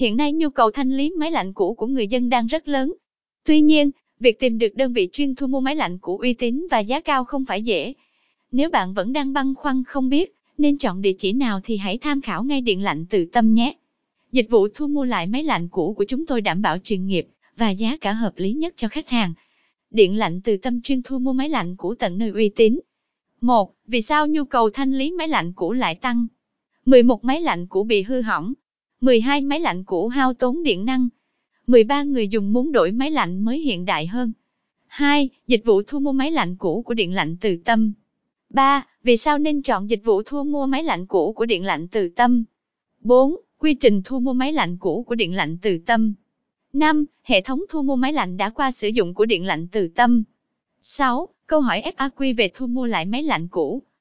Hiện nay nhu cầu thanh lý máy lạnh cũ của người dân đang rất lớn. Tuy nhiên, việc tìm được đơn vị chuyên thu mua máy lạnh cũ uy tín và giá cao không phải dễ. Nếu bạn vẫn đang băn khoăn không biết nên chọn địa chỉ nào thì hãy tham khảo ngay Điện lạnh Từ Tâm nhé. Dịch vụ thu mua lại máy lạnh cũ của chúng tôi đảm bảo chuyên nghiệp và giá cả hợp lý nhất cho khách hàng. Điện lạnh Từ Tâm chuyên thu mua máy lạnh cũ tận nơi uy tín. 1. Vì sao nhu cầu thanh lý máy lạnh cũ lại tăng? 11 máy lạnh cũ bị hư hỏng. 12 máy lạnh cũ hao tốn điện năng. 13 người dùng muốn đổi máy lạnh mới hiện đại hơn. 2. Dịch vụ thu mua máy lạnh cũ của Điện lạnh Từ Tâm. 3. Vì sao nên chọn dịch vụ thu mua máy lạnh cũ của Điện lạnh Từ Tâm? 4. Quy trình thu mua máy lạnh cũ của Điện lạnh Từ Tâm. 5. Hệ thống thu mua máy lạnh đã qua sử dụng của Điện lạnh Từ Tâm. 6. Câu hỏi FAQ về thu mua lại máy lạnh cũ.